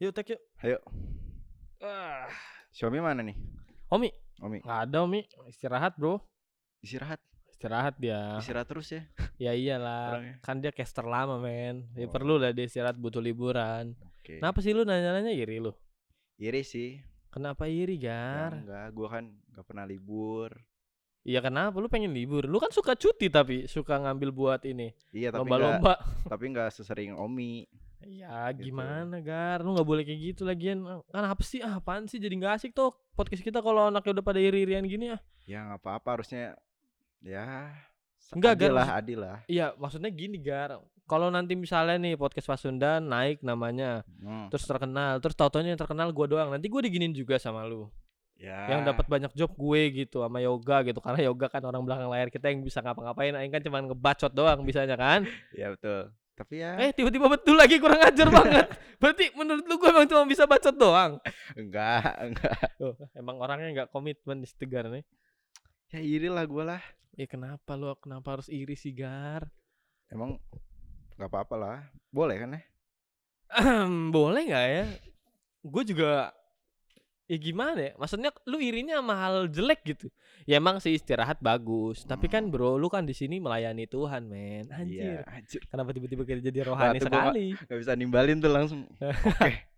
Yuk tek yuk. Ayo. Ah. Xiaomi mana nih? Omi, Omi. nggak ada Omi. Istirahat bro. Istirahat. Istirahat dia. Istirahat terus ya. Ya iyalah. Orangnya. Kan dia caster lama men. Ya Oh. perlu lah dia istirahat butuh liburan. Oke. Kenapa sih lu nanya-nanya iri lu? Iri sih. Kenapa iri Ya, Gar? enggak, gua kan enggak pernah libur. Iya kenapa? Lu pengen libur. Lu kan suka cuti tapi suka ngambil buat ini Iya, tapi enggak lomba-lomba. tapi enggak sesering Omi. Ya Gitu. gimana Gar? Lu nggak boleh kayak gitu lagian. Kan apa sih? Ah, apaan sih? Jadi nggak asik tuh podcast kita kalau anaknya udah pada iri-irian gini ya. Ya enggak apa-apa harusnya ya Enggak, adil Gar, lah, adil lah. Iya, maksudnya gini Gar. Kalau nanti misalnya nih podcast Pasundan naik namanya, Hmm. terus terkenal, terus tau-taunya yang terkenal gua doang. Nanti gua diginin juga sama lu. Ya. Yang dapat banyak job gue gitu sama yoga gitu. Karena yoga kan orang belakang layar kita yang bisa ngapa-ngapain. Aing kan cuma ngebacot doang bisanya kan. Ya betul. Tapi ya Eh tiba-tiba betul lagi kurang ajar banget. Berarti menurut lu gue emang cuma bisa bacot doang. enggak, enggak. Oh, emang orangnya nggak komitmen di Tegar nih. Ya iri lah gua lah. Ya kenapa lu kenapa harus iri sih Gar? Emang enggak apa-apa lah. Boleh kan ya? Boleh nggak ya? Gue juga ya gimana ya? Maksudnya lu irinya sama hal jelek gitu. Ya emang sih istirahat bagus, tapi kan bro lu kan di sini melayani Tuhan, men. Anjir. Iya, anjir. Kenapa tiba-tiba kita jadi rohani gua sekali? Gak bisa nimbalin tuh langsung. Oke.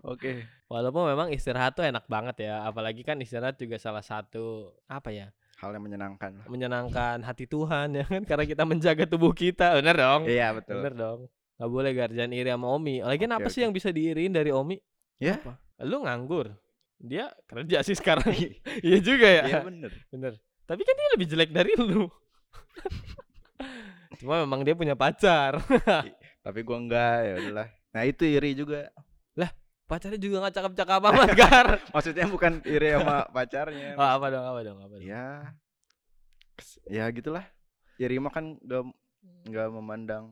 Oke. Walaupun memang istirahat tuh enak banget ya, apalagi kan istirahat juga salah satu apa ya? Hal yang menyenangkan. menyenangkan hati Tuhan ya kan karena kita menjaga tubuh kita. Bener dong? Iya, betul. Bener dong. Gak boleh gar jangan iri sama Omi. Lagian Oke, apa sih oke. yang bisa diiriin dari Omi? Ya. Apa? Lu nganggur. Dia kerja sih sekarang. iya juga ya. Iya bener. Bener. Tapi kan dia lebih jelek dari lu. Cuma memang dia punya pacar. Tapi gua enggak ya udahlah. Nah, itu iri juga. Pacarnya juga gak cakep-cakep amat Gar. Maksudnya bukan iri sama pacarnya. Oh, apa dong, apa dong, apa dong. Ya. Ya gitulah. Iri mah kan enggak enggak memandang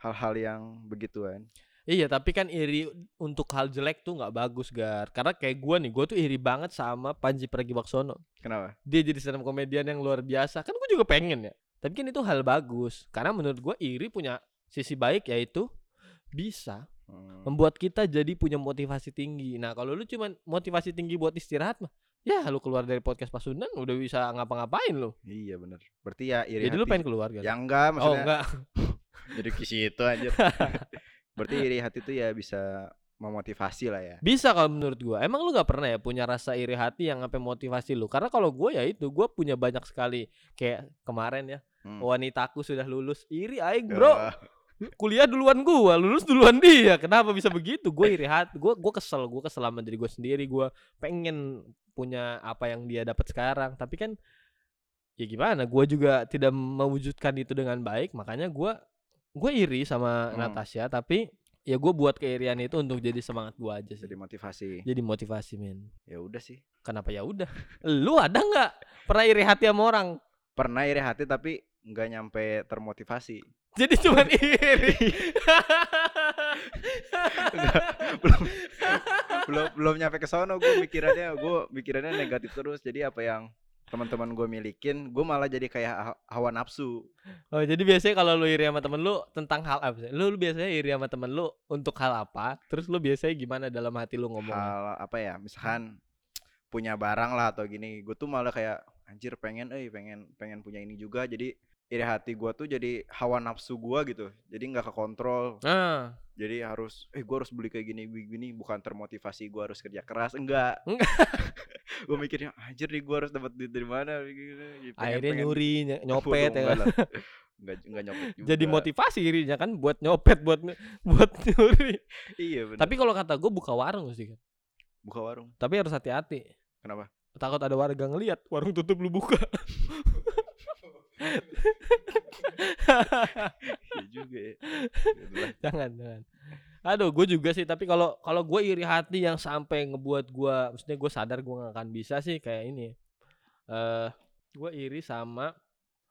hal-hal yang begituan. Iya, tapi kan iri untuk hal jelek tuh nggak bagus, Gar. Karena kayak gua nih, gua tuh iri banget sama Panji Pragiwaksono. Kenapa? Dia jadi stand komedian yang luar biasa. Kan gua juga pengen ya. Tapi kan itu hal bagus. Karena menurut gua iri punya sisi baik yaitu bisa Hmm. membuat kita jadi punya motivasi tinggi. Nah, kalau lu cuman motivasi tinggi buat istirahat mah, ya lu keluar dari podcast Pasundan udah bisa ngapa-ngapain lu. Iya bener. Berarti ya iri Jadi lu hati. pengen keluar kan? Ya enggak oh, maksudnya. enggak. Jadi ke situ aja. Berarti iri hati itu ya bisa memotivasi lah ya. Bisa kalau menurut gua. Emang lu nggak pernah ya punya rasa iri hati yang sampai motivasi lu? Karena kalau gua ya itu gua punya banyak sekali. Kayak kemarin ya Hmm. wanitaku sudah lulus. Iri aing bro. Ah, kuliah duluan gua lulus duluan dia. Kenapa bisa begitu? Gue iri hati gue gue kesel gue kesel sama diri gue sendiri. Gue pengen punya apa yang dia dapat sekarang. Tapi kan ya gimana? Gue juga tidak mewujudkan itu dengan baik. Makanya gua gue iri sama Hmm. Natasha tapi ya gue buat keirian itu untuk jadi semangat gua aja sih Jadi motivasi. jadi motivasi men Ya udah sih. kenapa ya udah lu ada nggak pernah iri hati sama orang Pernah iri hati tapi nggak nyampe termotivasi. jadi cuman iri belum belum belum nyampe ke sono gue mikirannya gue mikirannya negatif terus jadi apa yang teman-teman gue milikin gue malah jadi kayak ha- hawa nafsu Oh jadi biasanya kalau lu iri sama temen lu tentang hal apa sih? Lu, lu biasanya iri sama temen lu untuk hal apa? Terus lu biasanya gimana dalam hati lu ngomong? hal apa ya misalkan punya barang lah atau gini gue tuh malah kayak anjir pengen eh pengen pengen punya ini juga jadi iri hati gue tuh jadi hawa nafsu gue gitu jadi nggak kekontrol Ah, jadi harus eh gue harus beli kayak gini gini bukan termotivasi gue harus kerja keras enggak Enggak. gue mikirnya anjir nih gue harus dapat duit dari mana Pengen- akhirnya pengen- nyuri, nyopet ya. enggak kan? enggak nyopet juga. Jadi motivasi irinya kan buat nyopet buat buat nyuri. iya benar Tapi kalau kata gue buka warung sih kan. buka warung Tapi harus hati-hati. kenapa Takut ada warga ngelihat warung tutup lu buka. iya juga ya Yaudahlah. jangan, jangan. Aduh, gue juga sih. Tapi kalau kalau gue iri hati yang sampai ngebuat gue, maksudnya gue sadar gue gak akan bisa sih kayak ini. Eh, gue iri sama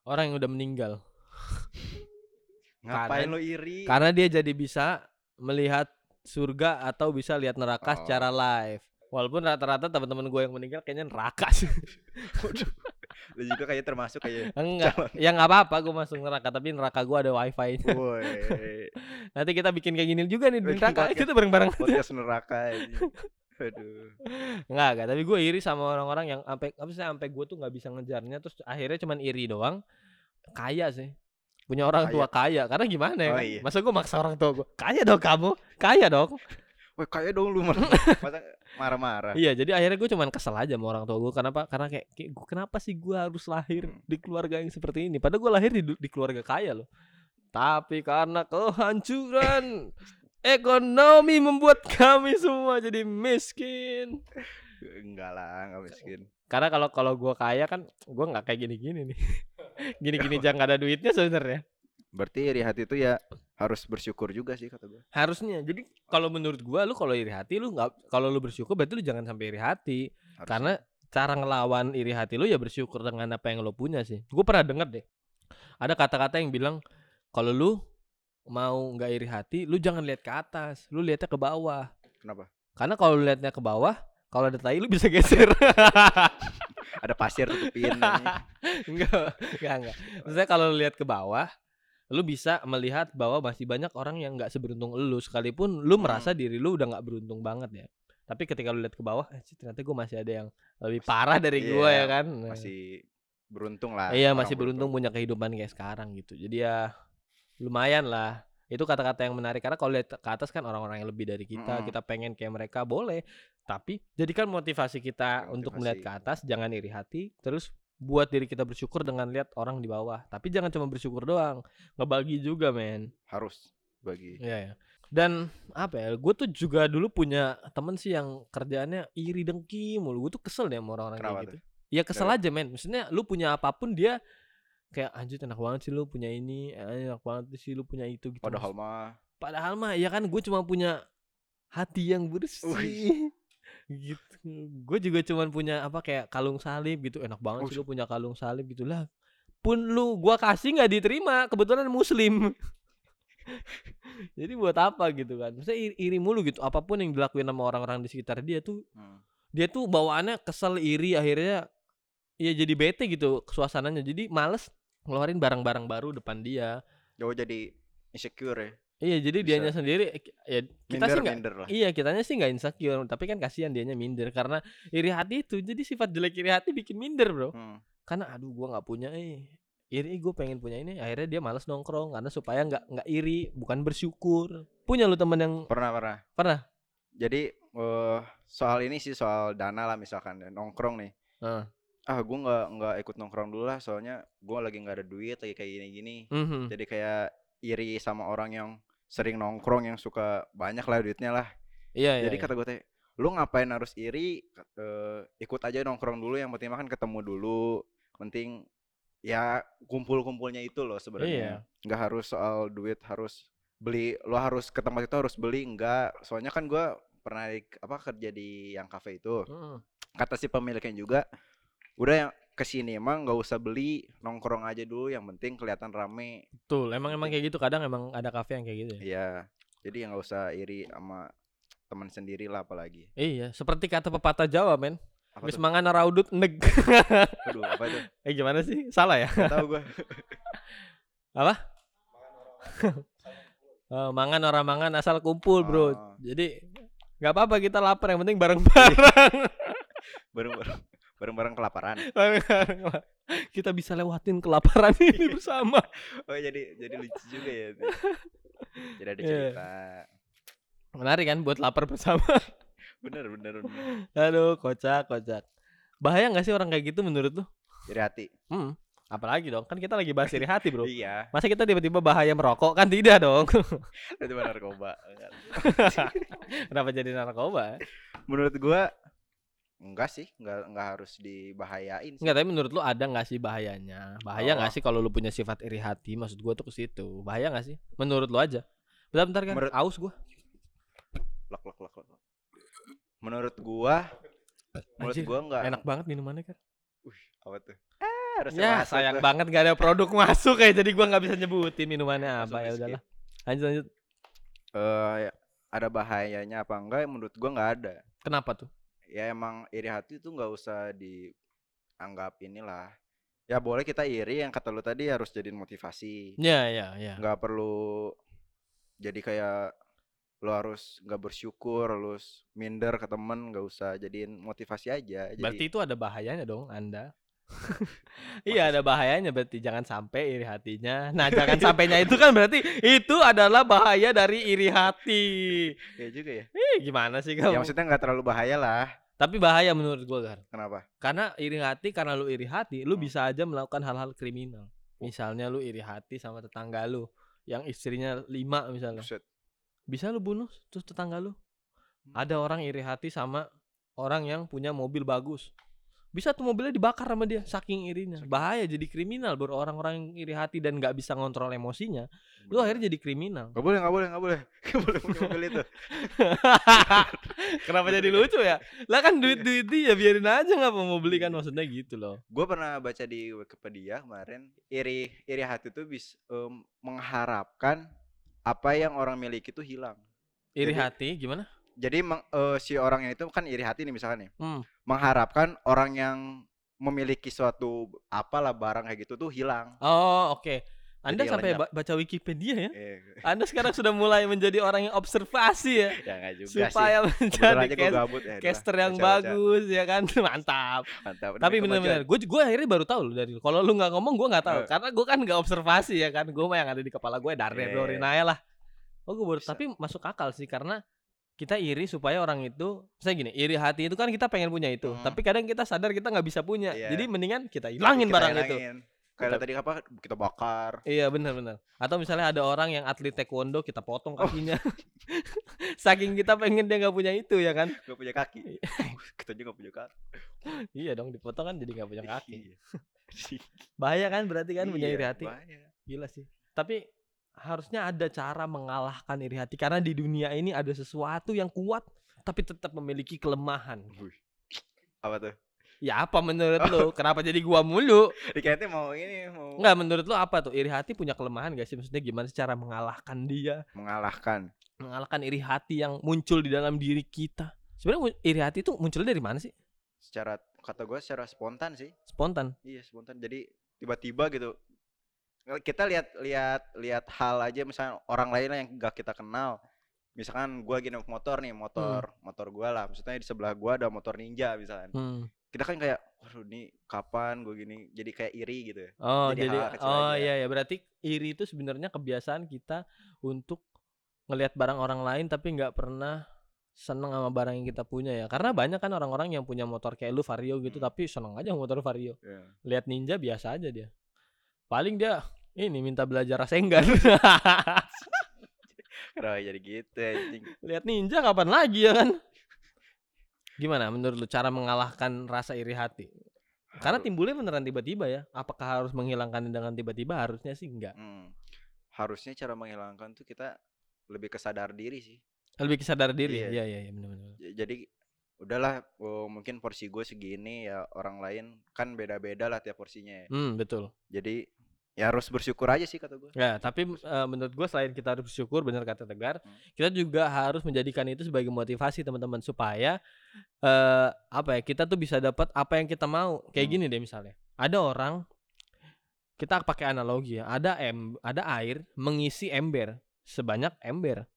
orang yang udah meninggal. ngapain Karena- lo iri Karena dia jadi bisa melihat surga atau bisa lihat neraka Oh. secara live. Walaupun rata-rata teman-teman gue yang meninggal kayaknya neraka sih. Lu juga kayak termasuk kayak Enggak, ya nggak apa-apa gue masuk neraka tapi neraka gue ada woi Nanti kita bikin kayak gini juga nih di neraka. Kita bareng-bareng. podcast neraka ini. Aduh. Enggak, enggak, tapi gue iri sama orang-orang yang sampai apa sih sampai gue tuh nggak bisa ngejarnya terus akhirnya cuman iri doang. Kaya sih. Punya orang tua kaya. Karena gimana ya? Oh, iya. Masa gue maksa orang tua gue. Kaya dong kamu. Kaya dong. Woi kayak dong lu. Masa marah-marah. Iya, jadi akhirnya gue cuman kesel aja sama orang tua gue. Kenapa? Karena kayak, kayak gua, kenapa sih gue harus lahir Hmm. di keluarga yang seperti ini? Padahal gue lahir di, di keluarga kaya loh. Tapi karena kehancuran ekonomi membuat kami semua jadi miskin. Enggak lah, enggak miskin. Karena kalau kalau gue kaya kan gue nggak kayak gini-gini nih. Gini-gini jangan ada duitnya sebenarnya. Berarti iri hati itu ya harus bersyukur juga sih kata gue. Harusnya. Jadi kalau menurut gua lu kalau iri hati lu nggak kalau lu bersyukur berarti lu jangan sampai iri hati. Harus. Karena cara ngelawan iri hati lu ya bersyukur dengan apa yang lu punya sih. Gue pernah denger deh. Ada kata-kata yang bilang kalau lu mau nggak iri hati, lu jangan lihat ke atas, lu lihatnya ke bawah. Kenapa? Karena kalau lu lihatnya ke bawah, kalau ada tai lu bisa geser. Ada pasir tutupin. enggak, enggak, enggak. Maksudnya kalau lu lihat ke bawah, lu bisa melihat bahwa masih banyak orang yang nggak seberuntung lu sekalipun lu Hmm. merasa diri lu udah nggak beruntung banget ya. Tapi ketika lu lihat ke bawah, eh, ternyata gue masih ada yang lebih parah dari Iya, ya kan. Nah. Masih beruntung lah. Iya masih beruntung punya kehidupan kayak sekarang gitu. Jadi ya lumayan lah. Itu kata-kata yang menarik karena kalau lihat ke atas kan orang-orang yang lebih dari kita, Mm-mm. kita pengen kayak mereka boleh. Tapi jadikan motivasi kita untuk melihat ke Motivasi. atas, jangan iri hati, terus buat diri kita bersyukur dengan lihat orang di bawah. Tapi jangan cuma bersyukur doang, ngebagi juga men. Harus bagi. Iya ya. Dan apa ya? Gue tuh juga dulu punya temen sih yang kerjaannya iri dengki mulu. Gue tuh kesel deh sama orang-orang kayak gitu. Ya kesel Kenapa? aja men. Maksudnya lu punya apa pun dia kayak anjir enak banget sih lu punya ini, eh, enak banget sih lu punya itu gitu. Padahal mah padahal mah ya kan gue cuma punya hati yang bersih. Gitu. Gue juga cuma punya apa kayak kalung salib gitu. Enak banget sih lu punya kalung salib gitu lah. Pun lu gua kasih nggak diterima, kebetulan muslim. Jadi buat apa gitu kan? Maksudnya iri, iri mulu gitu. Apa pun yang dilakuin sama orang-orang di sekitar dia tuh hmm. dia tuh bawaannya kesel iri akhirnya ya jadi bete gitu suasananya. Jadi males ngeluarin barang-barang baru depan dia. jauh jadi insecure ya. Iya, jadi Bisa. dianya sendiri eh, ya kita Minder sih nggak minder lah. Iya, kitanya sih nggak insecure, tapi kan kasihan dianya minder karena iri hati itu. Jadi sifat jelek iri hati bikin minder, Bro. Hmm. Karena aduh gua nggak punya eh iri gue pengen punya ini akhirnya dia malas nongkrong karena supaya nggak nggak iri bukan bersyukur punya lu temen yang Pernah pernah. Pernah? Jadi eh soal ini sih soal dana lah misalkan ya, nongkrong nih. Heeh. Ah gue nggak nggak ikut nongkrong dulu lah soalnya gue lagi nggak ada duit lagi kayak gini-gini. Mhm. Jadi kayak iri sama orang yang sering nongkrong yang suka banyak lah duitnya lah. iya iya Jadi iya. kata gue teh, lu ngapain harus iri? Eh, ikut aja nongkrong dulu yang penting makan ketemu dulu. Penting ya kumpul-kumpulnya itu loh Iya. sebenarnya. Nggak harus soal duit harus beli lo harus ke tempat itu harus beli enggak soalnya kan gua pernah di- apa kerja di yang kafe itu Heeh. kata si pemiliknya juga udah yang ke sini emang nggak usah beli nongkrong aja dulu yang penting kelihatan rame Betul, emang emang kayak gitu kadang emang ada kafe yang kayak gitu ya. ya jadi nggak usah iri sama teman sendiri lah apalagi Iya, seperti kata pepatah Jawa, men. apa tuh mangan ora udut neg. Aduh, apa itu eh gimana sih? Salah ya? Nggak tahu gua Eh, mangan orang mangan asal kumpul, Bro. Oh. Jadi nggak apa-apa kita lapar yang penting bareng-bareng. bareng-bareng bareng-bareng kelaparan kita bisa lewatin kelaparan ini bersama. oh jadi jadi lucu juga ya itu. jadi ada Iya. cerita Menarik kan buat lapar bersama. bener bener bener Aduh, kocak, kocak. Bahaya nggak sih orang kayak gitu menurut lu? jadi hati Hmm. Apalagi dong, kan kita lagi bahas iri hati, Bro. iya Masa kita tiba-tiba bahaya merokok? Kan tidak dong. itu benar narkoba Kenapa jadi narkoba? menurut gua enggak sih enggak enggak harus dibahayain sih. Enggak, tapi menurut lu ada nggak sih bahayanya? Bahaya nggak Oh. sih kalau lu punya sifat iri hati? Maksud gua tuh ke situ. Bahaya nggak sih? Menurut lu aja. Bentar bentar kan. Menurut- Aus gua. lok lok lok lok menurut gua menurut Anjir, gua enggak Enak banget minumannya kan. apa tuh harusnya Ya, masuk sayang tuh. banget gak ada produk masuk kayak jadi gua nggak bisa nyebutin minumannya apa ya udahlah. Lanjut lanjut. Eh, ya, ada bahayanya apa enggak menurut gua enggak ada Kenapa tuh? Ya emang iri hati itu enggak usah dianggap inilah ya boleh kita iri yang kata lu tadi harus jadiin motivasi Ya, ya, ya. nggak perlu jadi kayak lo harus nggak bersyukur harus minder ke temen nggak usah jadiin motivasi aja jadi Berarti itu ada bahayanya dong Anda. iya ada bahayanya berarti jangan sampai iri hatinya. Nah jangan sampainya itu kan berarti itu adalah bahaya dari iri hati. ya juga ya Eh gimana sih ya kamu? maksudnya nggak terlalu bahaya lah Tapi bahaya menurut gua Gar. kenapa Karena iri hati karena lu iri hati, lu Hmm. bisa aja melakukan hal-hal kriminal. Misalnya lu iri hati sama tetangga lu yang istrinya lima misalnya. Buset. Bisa lu bunuh terus tetangga lu. Hmm. Ada orang iri hati sama orang yang punya mobil bagus. Bisa tuh mobilnya dibakar sama dia saking irinya. Saking- Bahaya jadi kriminal bro orang-orang yang iri hati dan nggak bisa ngontrol emosinya. Lu akhirnya jadi kriminal. nggak boleh nggak boleh nggak boleh nggak boleh punya mobil itu Kenapa jadi lucu ya? Lah kan duit-duit dia biarin aja nggak mau beli kan maksudnya gitu loh. gue pernah baca di Wikipedia kemarin iri iri hati tuh bis em, mengharapkan apa yang orang miliki itu hilang Iri Jadi- hati gimana? Jadi meng- eh, si orangnya itu kan iri hati nih misalnya nih Hmm. mengharapkan orang yang memiliki suatu apalah barang kayak gitu tuh hilang Oh oke. Anda Jadi sampai lenyap. ba- baca Wikipedia ya? eh, Anda sekarang sudah mulai menjadi orang yang observasi ya, ya juga supaya sih menjadi cast- gabut ya caster yang baca-baca. bagus ya kan, mantap. mantap Tapi Ini bener-bener, gue gue akhirnya baru tahu loh dari. Kalau lu nggak ngomong, gue nggak tahu. Eh. Karena gue kan nggak observasi ya kan. Gue mah yang ada di kepala gue dari Iya, dari iya. aja lah. Oh gue baru. Bisa. Tapi masuk akal sih karena kita iri supaya orang itu, saya gini, iri hati itu kan kita pengen punya itu. Hmm. Tapi kadang kita sadar kita nggak bisa punya. Iya. Jadi mendingan kita hilangin Kita barang itu. hilangin. kayak tadi apa kita bakar Iya benar-benar. Atau misalnya ada orang yang atlet taekwondo kita potong Oh. kakinya. Saking kita pengen dia nggak punya itu ya kan. gak punya kaki kita juga gak punya kaki Iya dong dipotong kan jadi nggak punya kaki. Iya. Bahaya kan berarti kan punya Iya, iri hati. bahaya. Gila sih. Tapi harusnya ada cara mengalahkan iri hati karena di dunia ini ada sesuatu yang kuat tapi tetap memiliki kelemahan. Wih. apa tuh Ya apa menurut lu? Kenapa jadi gua mulu? Dikatnya mau ini mau Enggak menurut lu apa tuh? Iri hati punya kelemahan gak sih? Maksudnya gimana sih cara mengalahkan dia? mengalahkan Mengalahkan iri hati yang muncul di dalam diri kita. Sebenarnya iri hati itu muncul dari mana sih? secara kata gue secara spontan sih Spontan. iya spontan jadi tiba-tiba gitu kita lihat lihat lihat hal aja misalnya orang lain yang gak kita kenal misalkan gua gini motor nih motor motor gua lah maksudnya di sebelah gua ada motor ninja misalnya Hmm. kita kan kayak waduh nih kapan gue gini jadi kayak iri gitu ya Oh, Jadi jadi, oh iya ya berarti iri itu sebenarnya kebiasaan kita untuk ngelihat barang orang lain tapi nggak pernah seneng sama barang yang kita punya ya. Karena banyak kan orang-orang yang punya motor kayak lu Vario gitu Hmm. tapi seneng aja motor Vario. Iya. Lihat Ninja biasa aja dia. Paling dia ini minta belajar Rasengan. kenapa jadi gitu anjing Lihat Ninja kapan lagi ya kan? Gimana menurut lu cara mengalahkan rasa iri hati? Karena timbulnya beneran tiba-tiba ya. Apakah harus menghilangkan dengan tiba-tiba? Harusnya sih enggak. Hmm. harusnya cara menghilangkan tuh kita lebih kesadar diri sih Lebih kesadar diri. Iya. Iya iya iya benar-benar. Jadi udahlah oh, mungkin porsi gue segini ya orang lain kan beda-beda lah tiap porsinya ya. Hmm, betul. jadi ya harus bersyukur aja sih kata gue Ya, tapi eh, menurut gue selain kita harus bersyukur, benar kata Tegar, Hmm. kita juga harus menjadikan itu sebagai motivasi teman-teman supaya eh apa ya kita tuh bisa dapat apa yang kita mau. Kayak Hmm. gini deh misalnya, ada orang kita pakai analogi ya, ada em, ada air mengisi ember sebanyak ember,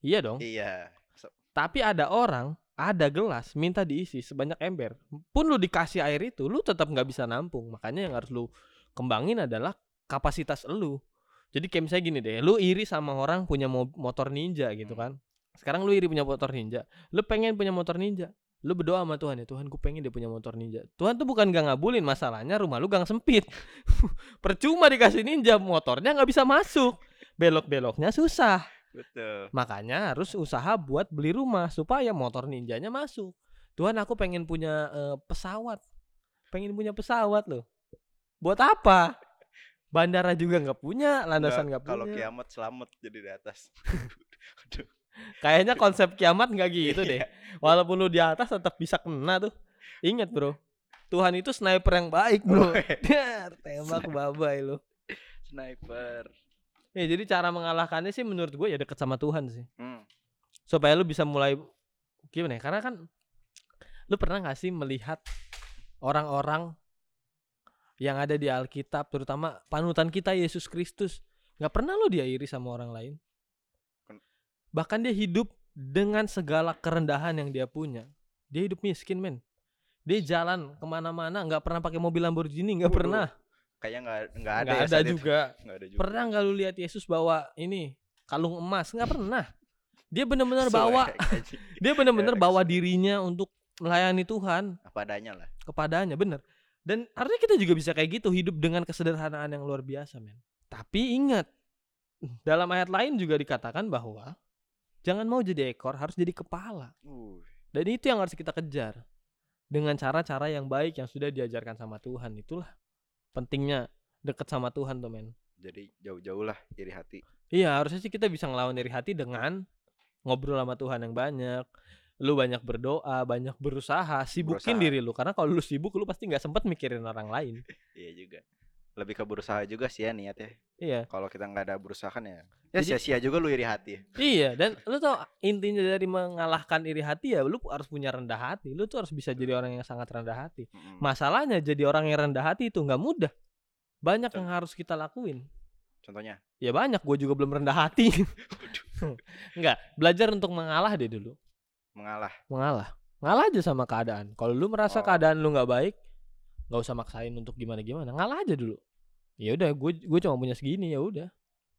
iya dong. iya So- Tapi ada orang ada gelas minta diisi sebanyak ember, pun lu dikasih air itu, lu tetap nggak bisa nampung. Makanya yang harus lu kembangin adalah kapasitas lu. Jadi kayak misalnya gini deh, lu iri sama orang punya mo- motor ninja gitu Hmm. kan. Sekarang lu iri punya motor ninja, lu pengen punya motor ninja. Lu berdoa sama Tuhan ya, Tuhan gue pengen dia punya motor ninja. Tuhan tuh bukan gak ngabulin, masalahnya rumah lu gang sempit. Percuma dikasih ninja, motornya nggak bisa masuk. Belok-beloknya susah. betul Makanya harus usaha buat beli rumah supaya motor ninjanya masuk. Tuhan aku pengen punya eh, pesawat. Pengen punya pesawat loh. Buat apa? Bandara juga nggak punya, landasan nggak kalau punya. kiamat selamat jadi di atas. Kayaknya konsep kiamat nggak gitu deh. Iya. Walaupun lu di atas tetap bisa kena tuh. Ingat bro, Tuhan itu sniper yang baik bro. Tembak babai lu. sniper Ya jadi cara mengalahkannya sih menurut gue ya deket sama Tuhan sih. hmm. supaya lu bisa mulai gimana ya? Karena kan lu pernah gak sih melihat orang-orang yang ada di Alkitab terutama panutan kita Yesus Kristus. Nggak pernah lo dia iri sama orang lain. Bahkan dia hidup dengan segala kerendahan yang dia punya. Dia hidup miskin men. Dia jalan ke mana-mana nggak pernah pakai mobil Lamborghini nggak pernah. Kayaknya nggak nggak ada nggak ya ada juga. Nggak ada juga. pernah nggak lu lihat Yesus bawa ini kalung emas? Nggak pernah. Dia benar-benar bawa dia benar-benar Ya, bawa swag. dirinya untuk melayani Tuhan. Apa adanya lah. kepadanya bener dan harusnya kita juga bisa kayak gitu hidup dengan kesederhanaan yang luar biasa men. Tapi ingat dalam ayat lain juga dikatakan bahwa jangan mau jadi ekor harus jadi kepala. Dan itu yang harus kita kejar. Dengan cara-cara yang baik yang sudah diajarkan sama Tuhan itulah pentingnya deket sama Tuhan tuh men. Jadi jauh-jauh lah iri hati. iya harusnya sih kita bisa ngelawan dari hati dengan ngobrol sama Tuhan yang banyak lu banyak berdoa banyak berusaha sibukin Berusaha. diri lu karena kalau lu sibuk lu pasti nggak sempet mikirin orang lain Iya juga. Lebih ke berusaha juga sih ya niatnya. iya Kalau kita nggak ada berusaha kan ya. Ya sia-sia juga lu iri hati. Iya, dan lu tau intinya dari mengalahkan iri hati ya lu harus punya rendah hati. Lu tuh harus bisa jadi orang yang sangat rendah hati. Masalahnya jadi orang yang rendah hati itu nggak mudah. Banyak Betul. yang harus kita lakuin. Contohnya. Ya banyak, gue juga belum rendah hati. Enggak, belajar untuk mengalah deh dulu. Mengalah. Mengalah. Ngalah aja sama keadaan. Kalau lu merasa Oh. keadaan lu nggak baik, nggak usah maksain untuk gimana gimana. Ngalah aja dulu. Ya udah, gue gue cuma punya segini ya udah.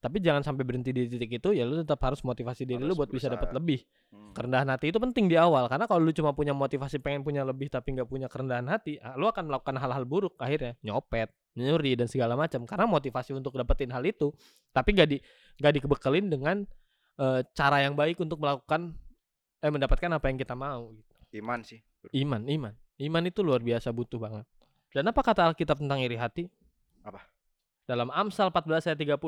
Tapi jangan sampai berhenti di titik itu ya lu tetap harus motivasi diri lu Harus buat bisa dapat berusaha. lebih. Hmm. kerendahan hati itu penting di awal karena kalau lu cuma punya motivasi pengen punya lebih tapi nggak punya kerendahan hati ah, lu akan melakukan hal-hal buruk akhirnya nyopet nyuri dan segala macam karena motivasi untuk dapetin hal itu tapi gak di gak dikebekelin dengan eh, cara yang baik untuk melakukan eh mendapatkan apa yang kita mau gitu. Iman sih. iman iman. Iman itu luar biasa butuh banget. Dan apa kata Alkitab tentang iri hati? Apa? dalam Amsal 14 ayat 30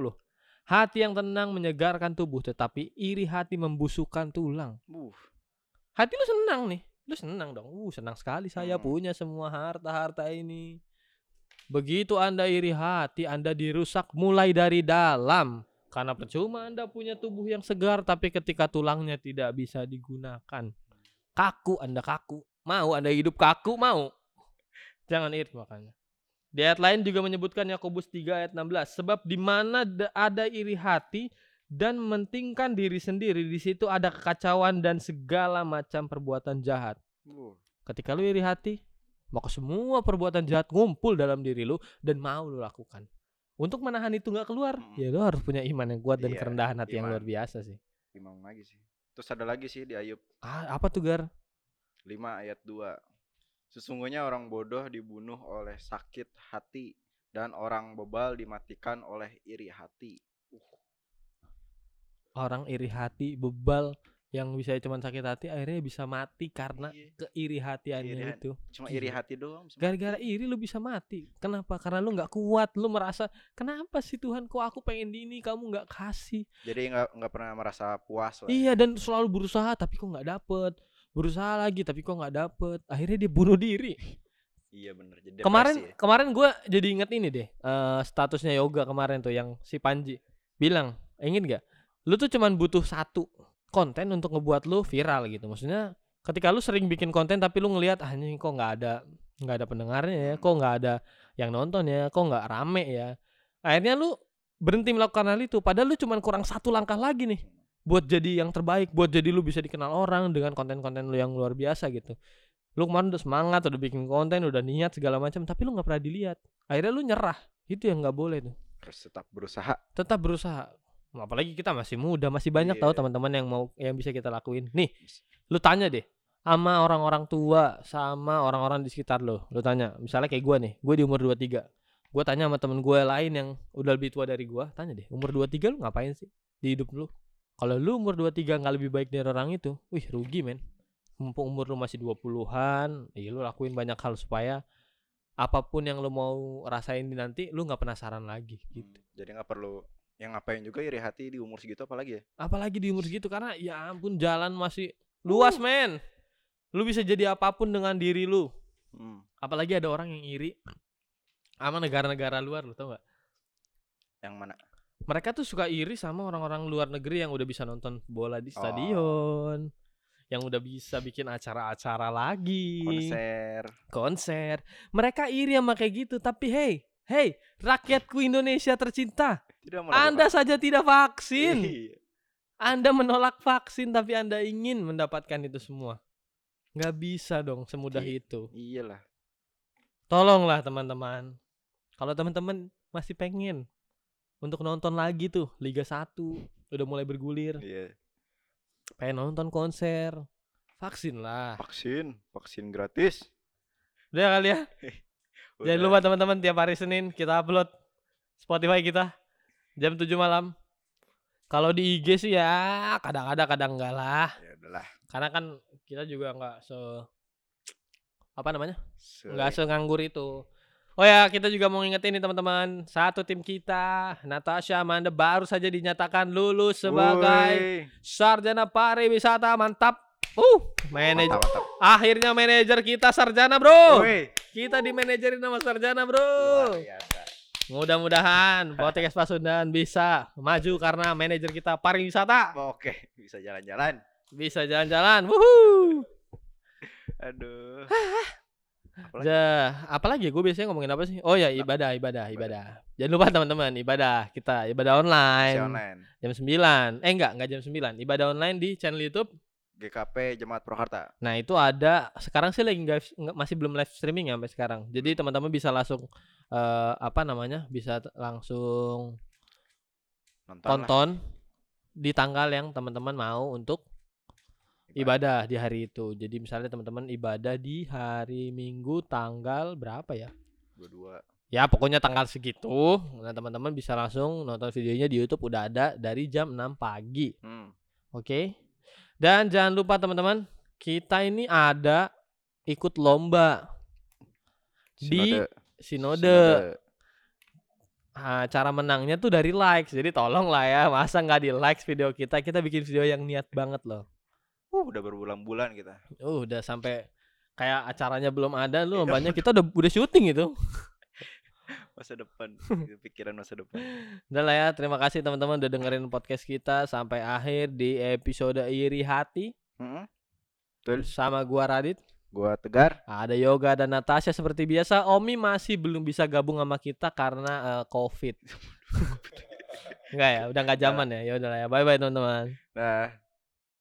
hati yang tenang menyegarkan tubuh tetapi iri hati membusukkan tulang. Uh, hati lu senang nih. Lu senang dong. Uh senang sekali saya Hmm. punya semua harta harta ini. Begitu anda iri hati anda dirusak mulai dari dalam karena percuma anda punya tubuh yang segar tapi ketika tulangnya tidak bisa digunakan kaku anda kaku mau anda hidup kaku mau jangan iri makanya di ayat lain juga menyebutkan Yakobus 3 ayat 16 sebab di mana da- ada iri hati dan mementingkan diri sendiri di situ ada kekacauan dan segala macam perbuatan jahat. uh. Ketika lu iri hati, maka semua perbuatan jahat ngumpul dalam diri lu dan mau lu lakukan. Untuk menahan itu nggak keluar, Mm. ya lu harus punya iman yang kuat dan Iya, kerendahan hati yang iman. luar biasa sih. Imam lagi sih. Terus ada lagi sih di Ayub Ah, apa tuh Gar? 5 ayat 2. Sesungguhnya orang bodoh dibunuh oleh sakit hati dan orang bebal dimatikan oleh iri hati. Orang iri hati, bebal yang bisa cuma sakit hati akhirnya bisa mati karena Iya. keiri hatiannya Iri hati. itu. Cuma iri hati doang. Gara-gara iri lu bisa mati. Kenapa? Karena lu nggak kuat. Lu merasa kenapa sih Tuhan kok aku pengen di ini kamu nggak kasih? Jadi nggak nggak pernah merasa puas lah. Iya dan selalu berusaha tapi kok nggak dapet. Berusaha lagi tapi kok nggak dapet. Akhirnya dia bunuh diri. Iya bener. Jadi kemarin ya. kemarin gue jadi inget ini deh. eh, statusnya yoga kemarin tuh yang si Panji bilang ingin nggak? Lu tuh cuman butuh satu konten untuk ngebuat lu viral gitu. Maksudnya ketika lu sering bikin konten tapi lu ngelihat ah ini kok nggak ada nggak ada pendengarnya ya, kok nggak ada yang nonton ya, kok nggak rame ya. Akhirnya lu berhenti melakukan hal itu. Padahal lu cuman kurang satu langkah lagi nih buat jadi yang terbaik, buat jadi lu bisa dikenal orang dengan konten-konten lu yang luar biasa gitu. Lu kemarin udah semangat, udah bikin konten, udah niat segala macam, tapi lu nggak pernah dilihat. Akhirnya lu nyerah. Itu yang nggak boleh tuh. Harus tetap berusaha. Tetap berusaha. Apalagi kita masih muda, masih banyak tahu Iya. teman-teman yang mau yang bisa kita lakuin. Nih, lu tanya deh sama orang-orang tua, sama orang-orang di sekitar lu. Lu tanya, misalnya kayak gua nih, gua di umur 23. Gua tanya sama temen gue lain yang udah lebih tua dari gua, tanya deh, umur 23 lu ngapain sih di hidup lu? Kalau lu umur 23 nggak lebih baik dari orang itu, wih rugi men. Mumpung umur lu masih 20-an, iya lu lakuin banyak hal supaya apa pun yang lu mau rasain nanti lu nggak penasaran lagi gitu. Hmm, Jadi nggak perlu yang ngapain juga iri hati di umur segitu apalagi ya. Apalagi di umur segitu karena ya ampun jalan masih luas men. Lu bisa jadi apa pun dengan diri lu. Hmm. Apalagi ada orang yang iri sama negara-negara luar lu tau gak? Yang mana? Mereka tuh suka iri sama orang-orang luar negeri yang udah bisa nonton bola di Oh. stadion. yang udah bisa bikin acara-acara lagi konser konser mereka iri sama kayak gitu tapi hey hey rakyatku Indonesia tercinta tidak anda saja tidak vaksin. Iya. anda menolak vaksin tapi anda ingin mendapatkan itu semua. Nggak bisa dong semudah I- itu. iyalah. Tolonglah teman-teman. Kalau teman-teman masih pengen untuk nonton lagi tuh Liga 1 udah mulai bergulir. Iya. Pengen nonton konser vaksin lah vaksin vaksin gratis. Udah kali ya? Jangan Udah. lupa teman-teman tiap hari Senin kita upload Spotify kita jam 7 malam kalau di IG sih ya kadang-kadang kadang enggak lah ya udahlah karena kan kita juga nggak se apa namanya Se- nggak senganggur itu Oh ya, kita juga mau ngingetin nih teman-teman, satu tim kita, Natasha Amanda baru saja dinyatakan lulus sebagai Woi. sarjana pariwisata, mantap. Uh, manajer mantap mantap akhirnya manajer kita sarjana, Bro. Woi. Kita dimanajerin sama sarjana, Bro. Luar biasa. Mudah-mudahan podcast Pasundan bisa maju karena manajer kita pariwisata. oke bisa jalan-jalan Bisa jalan-jalan. Wuhu. aduh Apalagi? Ja, apalagi gue biasanya ngomongin apa sih? Oh ya, ibadah, ibadah, ibadah. Jangan lupa teman-teman, ibadah kita ibadah online. Masih online Jam 9. Eh enggak, enggak jam 9. Ibadah online di channel YouTube. GKP Jemaat Prokarta Nah, itu ada sekarang sih lagi nggak masih belum live streaming ya sampai sekarang. Jadi teman-teman bisa langsung eh, apa namanya? Bisa langsung nonton lah. tonton di tanggal yang teman-teman mau untuk ibadah di hari itu. Jadi misalnya teman-teman ibadah di hari Minggu tanggal berapa ya? dua-dua Ya pokoknya tanggal segitu. Nah teman-teman bisa langsung nonton videonya di YouTube udah ada dari jam 6 pagi. hmm. Oke. Dan jangan lupa teman-teman, kita ini ada ikut lomba di Sinode. Sinode. Ah, cara menangnya tuh dari likes. Jadi tolong lah ya, masa nggak di likes video kita? Kita bikin video yang niat banget loh. Uh, udah berbulan-bulan kita Uh, udah sampai kayak acaranya belum ada lu lombanya kita udah udah syuting itu. masa depan Itu pikiran masa depan Udah lah ya, terima kasih teman-teman udah dengerin podcast kita sampai akhir di episode iri hati. Betul. sama gua Radit. gua tegar Ada Yoga dan Natasha seperti biasa. Omi masih belum bisa gabung sama kita karena eh, COVID. Enggak ya, udah nggak zaman ya. Ya udah lah ya. Bye bye teman-teman. nah